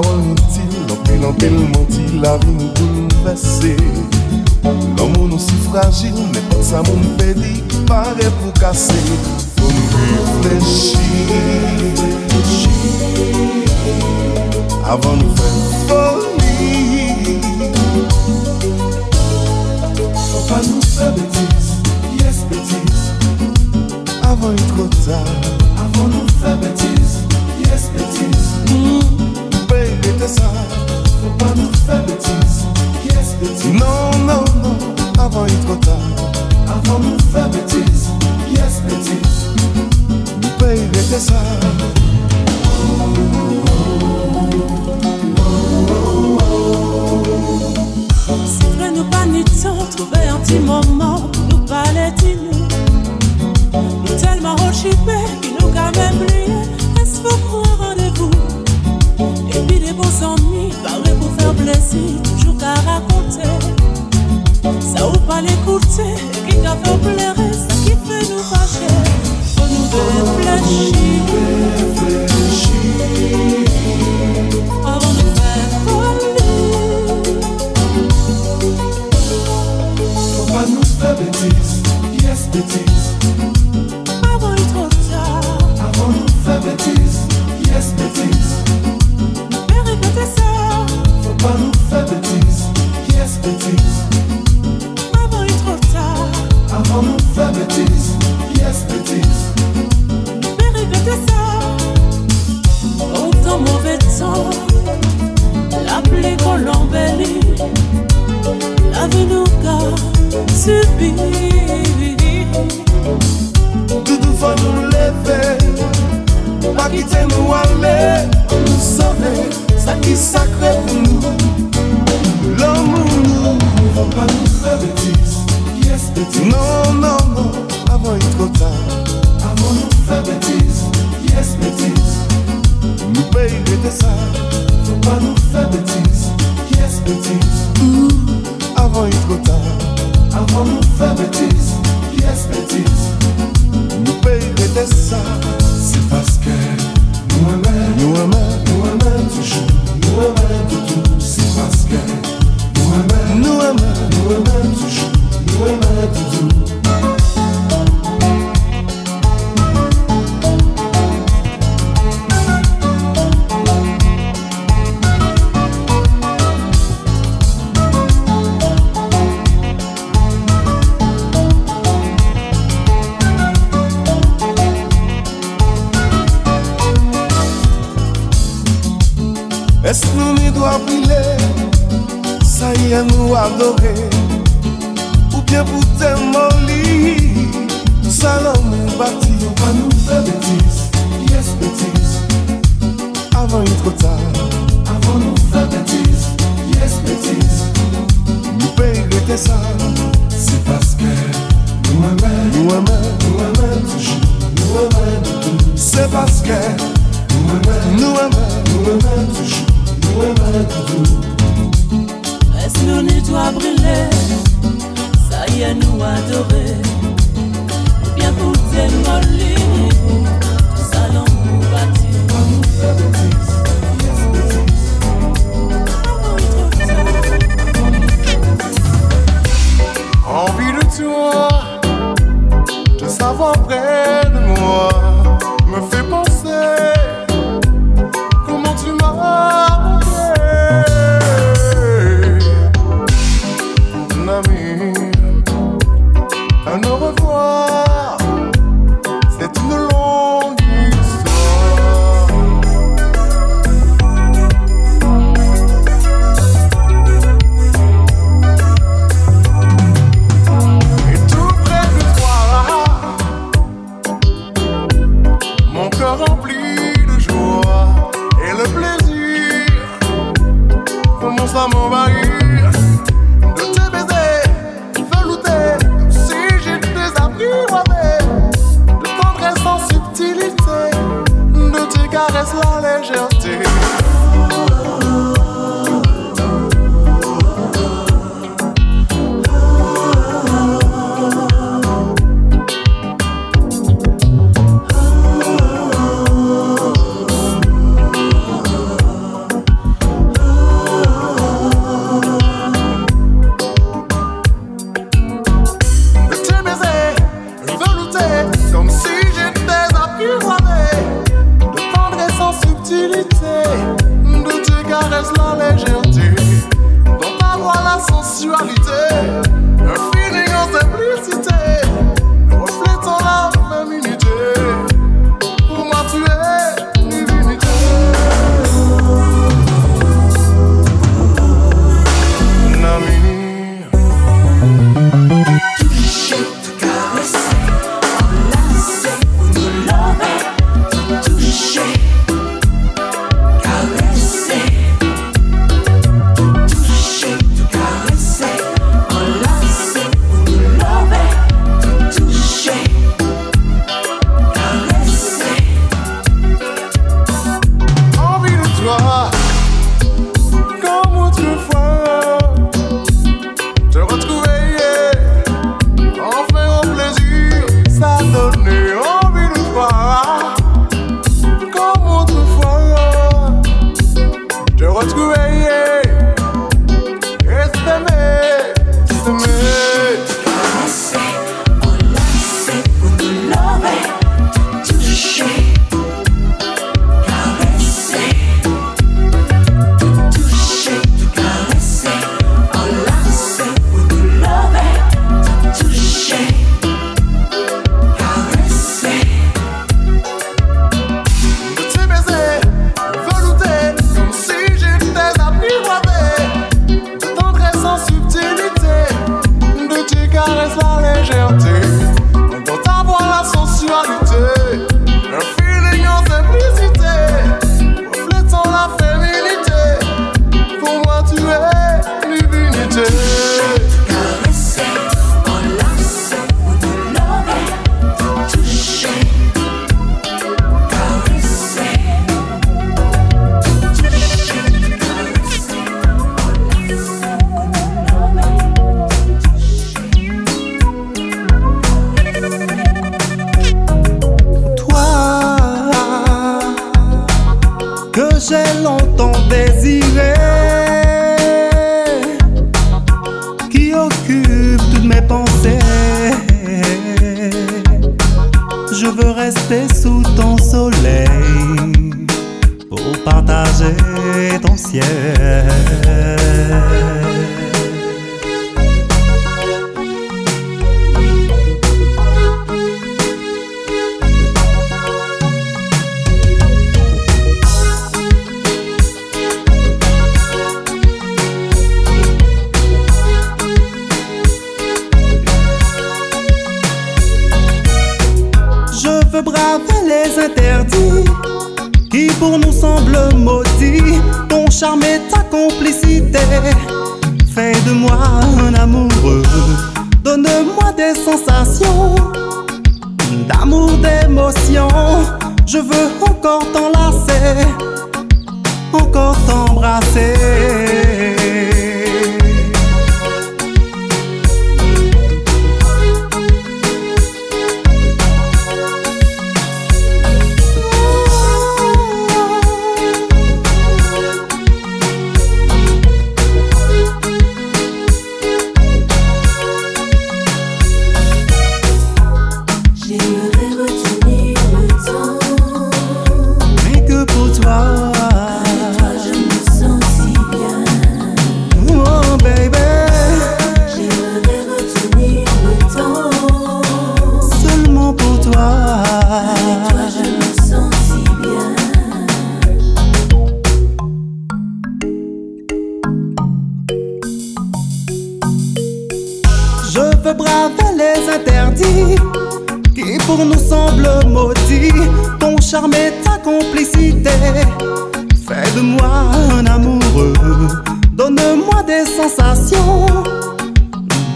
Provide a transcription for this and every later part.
Parol inutile L'empile, l'empile, menti La vie nous bouleverser L'amour nous si fragile Mais pas ça mon pédi Paraît pour casser. Faut nous réfléchir. Avant nous faire folie. Faut pas nous faire bêtises Yes, tard. Avant nous faire bêtises Yes, Faut pas nous faire Yes, Non, non, non Avant il trop tard. Avant nous faire bêtises. Yes, bêtises Baby, t'es ça Si vrai nous pas ni temps Trouver un petit moment nous Avant il trop tard Avant nous faire bêtises Yes, bêtises Nous payer de ça Faut pas nous faire bêtises Yes, bêtises Avant il trop tard Avant nous faire bêtises Yes, bêtises Nous payer de ça C'est parce que Nous aimons Nous aimons Nous aimons toujours Nous aimons tout. C'est parce que Nous aimons Nous aimons Nous aimons toujours Nous aimons adorer Ou bien Tout ça l'amour bâti. Faut pas nous faire bêtises. Yes, bêtises Avant il trop tard. Avant nous faire bêtises. Yes, bêtises Nous payer de ça. C'est parce que Nous aimons. Nous aimons. Nous aimons toujours. Nous aimons tout C'est parce que Nous aimons. Nous aimons. Nous aimons toujours. Nous aimons tout Est-ce nous n'y doit brûler Ça y est nous adorer bien pour t'aimer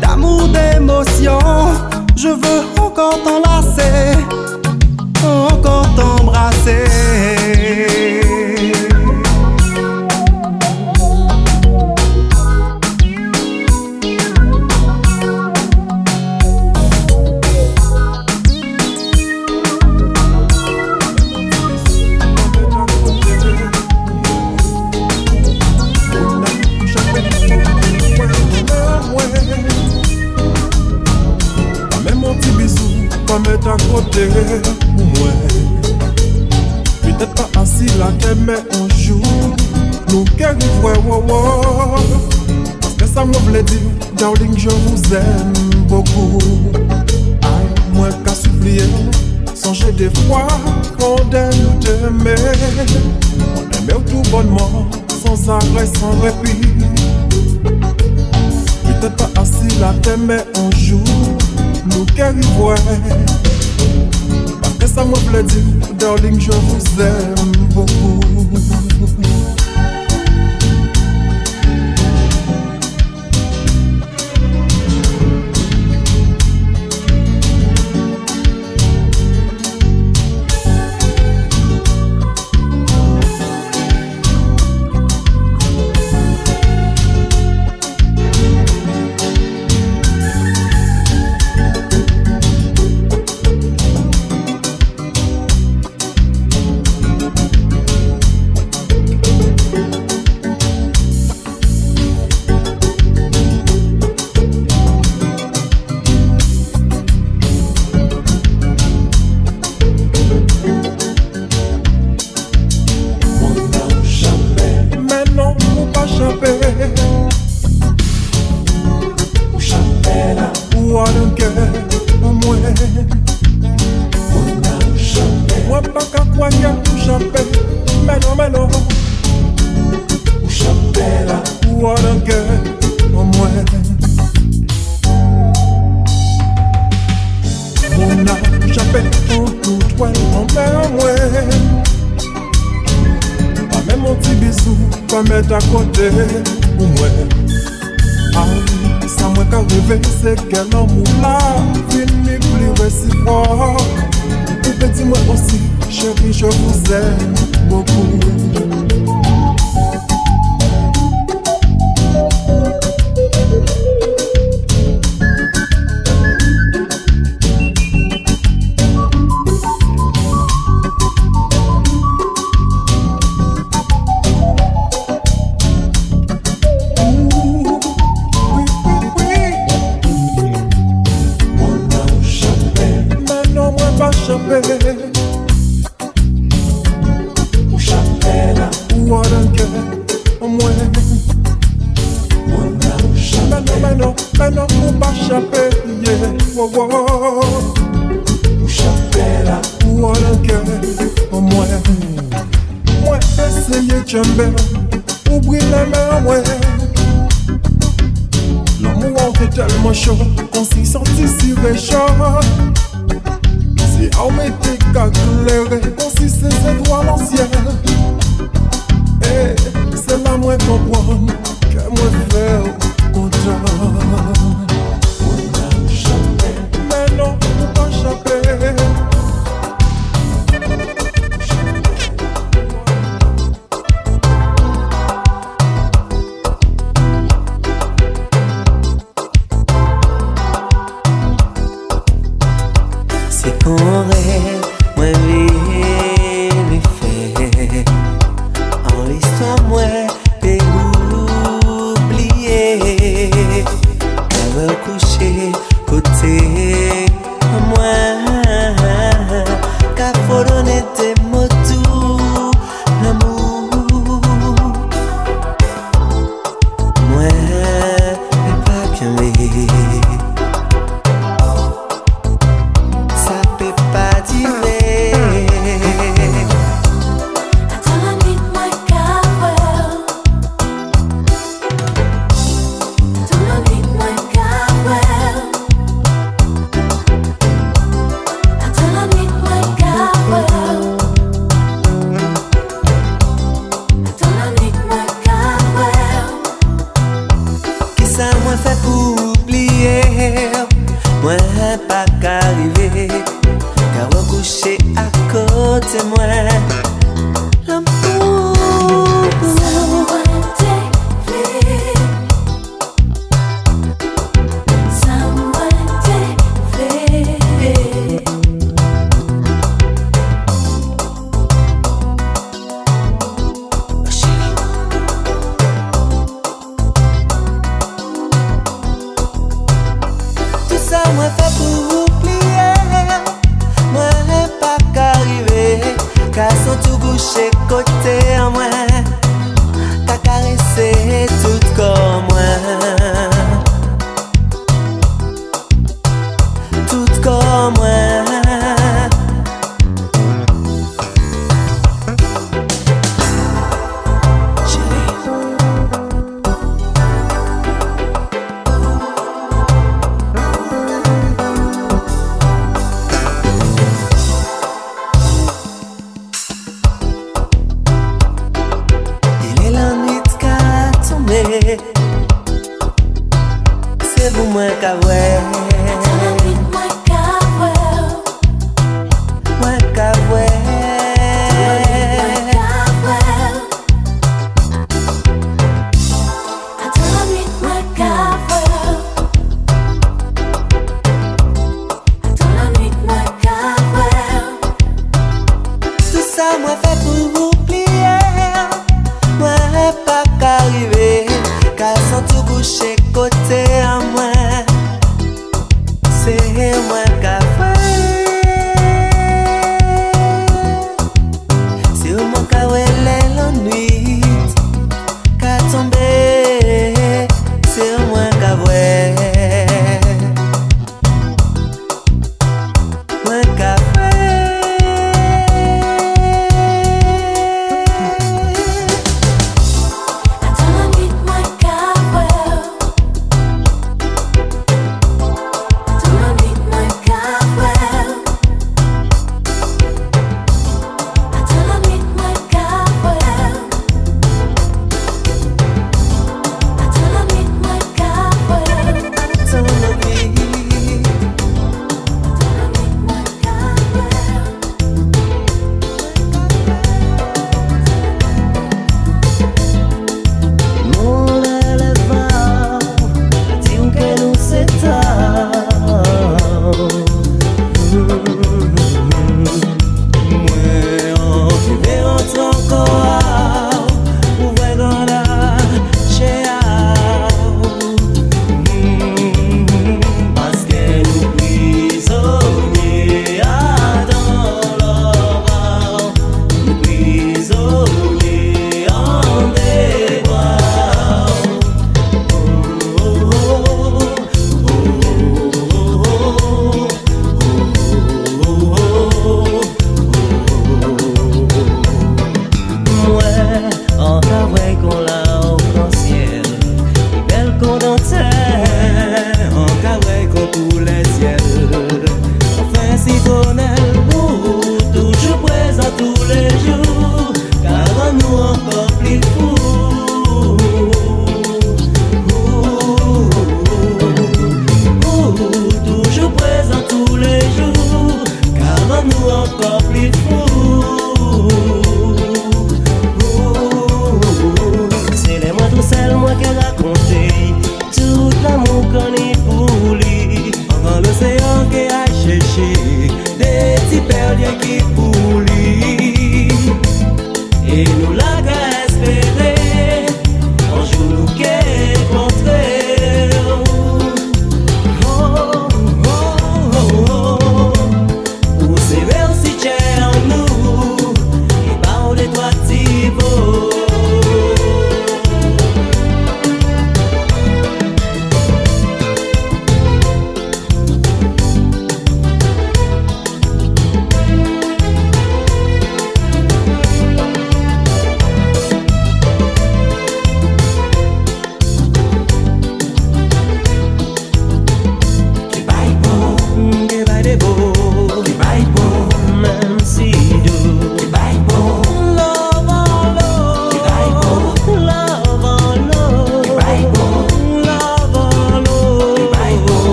d'amour, d'émotion. Je veux encore t'enlacer, encore t'enlacer. Mè anjou Nou kèri vwè wò wò Paske ça me voulait dire, darling, je vous aime beaucoup. Aïe, moi qu'à supplier, songez des fois qu'on nous t'aimer. On aimait tout bonnement, sans arrêt, sans répit. Peut-être pas assis là, t'aimer un jour, nous qui voit. Parce que ça me voulait dire, darling, je vous aime beaucoup. ou mwen. A, sa mwen ka weve se ke nan mou la Fini pli resifwa Ou pe di mwen osi, chèri, je vous aime beaucoup.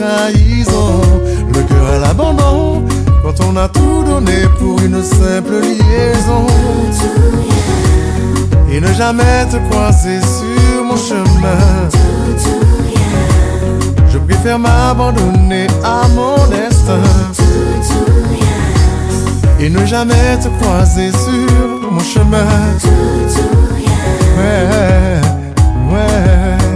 le cœur à l'abandon, quand on a tout donné pour une simple liaison. Et ne jamais te croiser sur mon chemin. Je préfère m'abandonner à mon destin. Et ne jamais te croiser sur mon chemin. Ouais, ouais.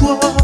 N'aime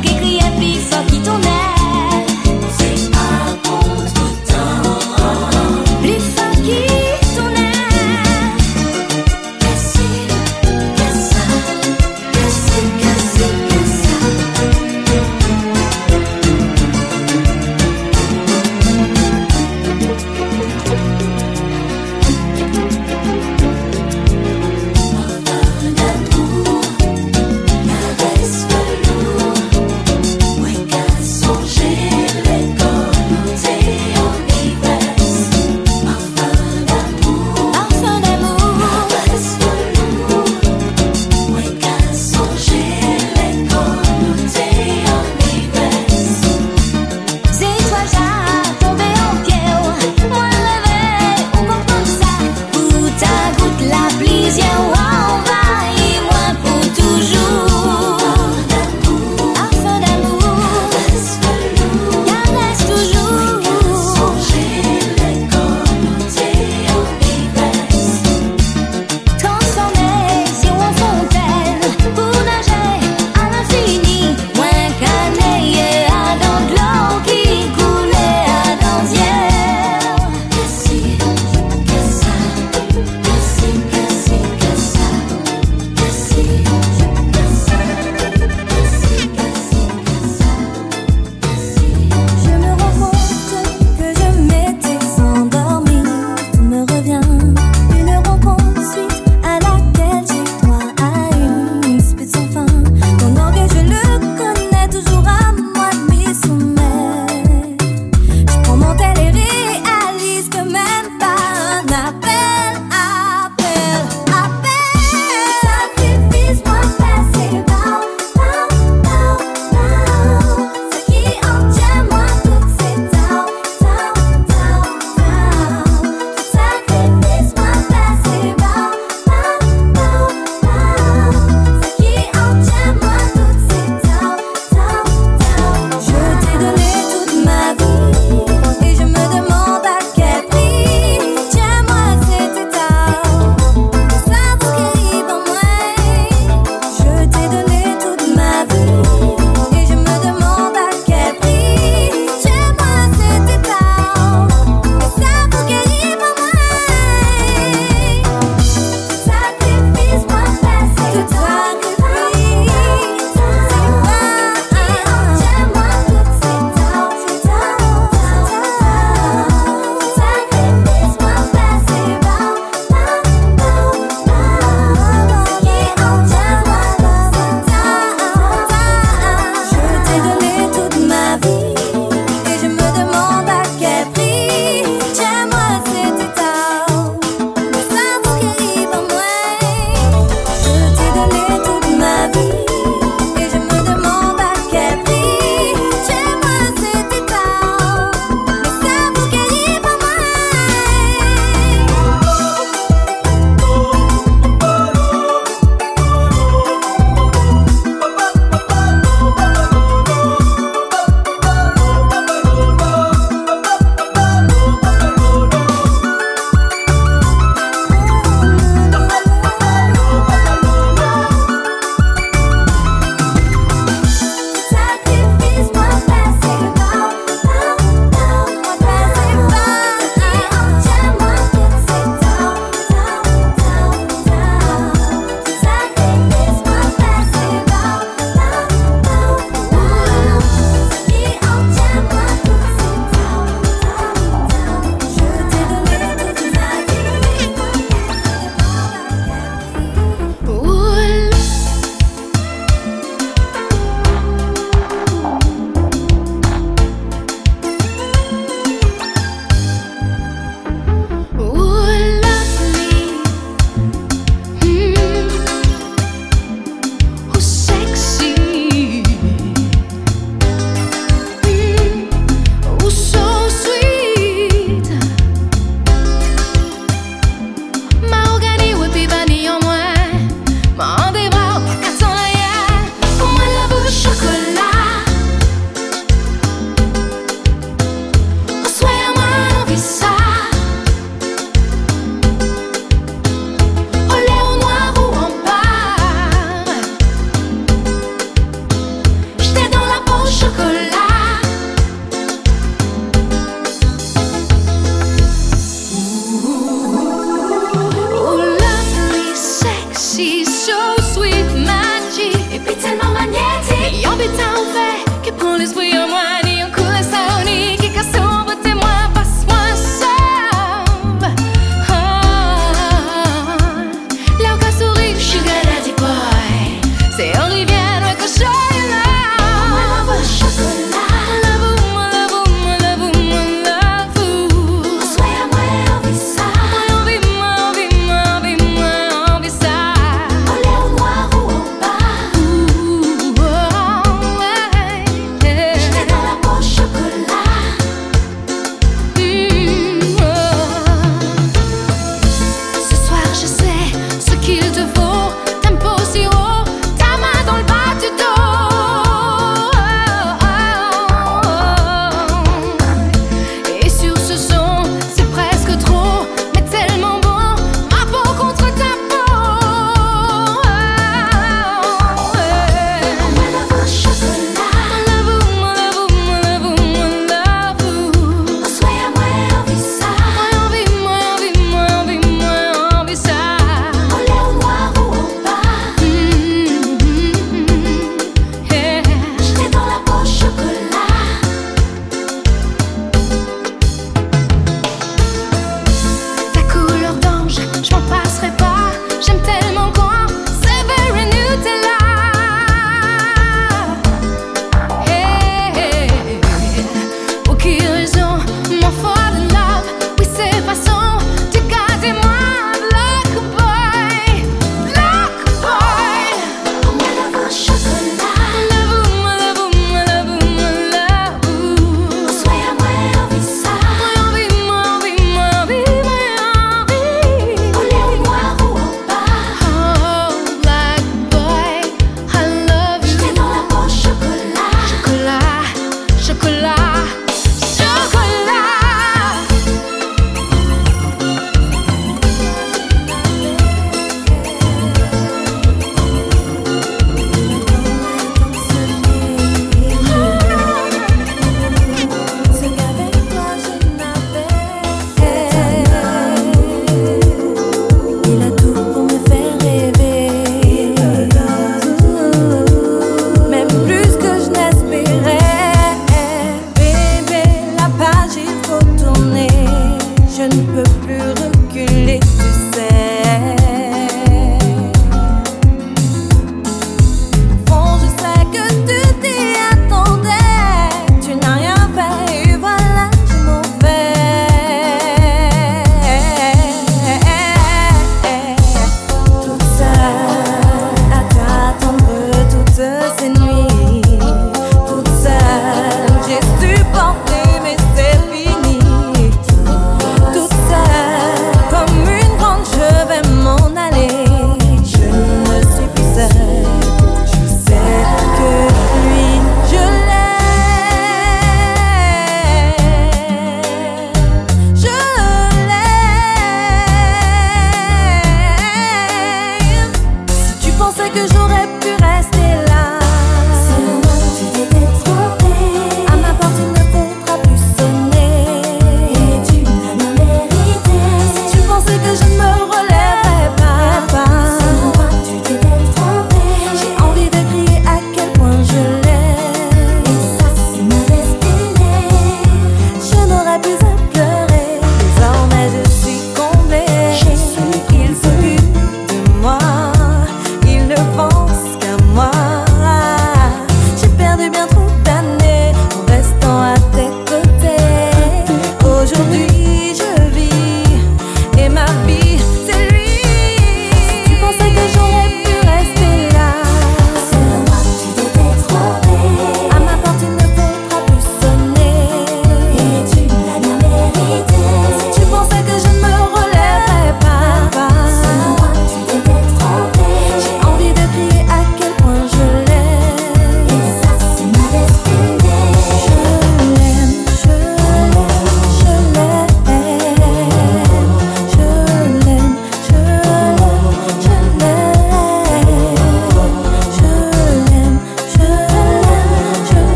aquí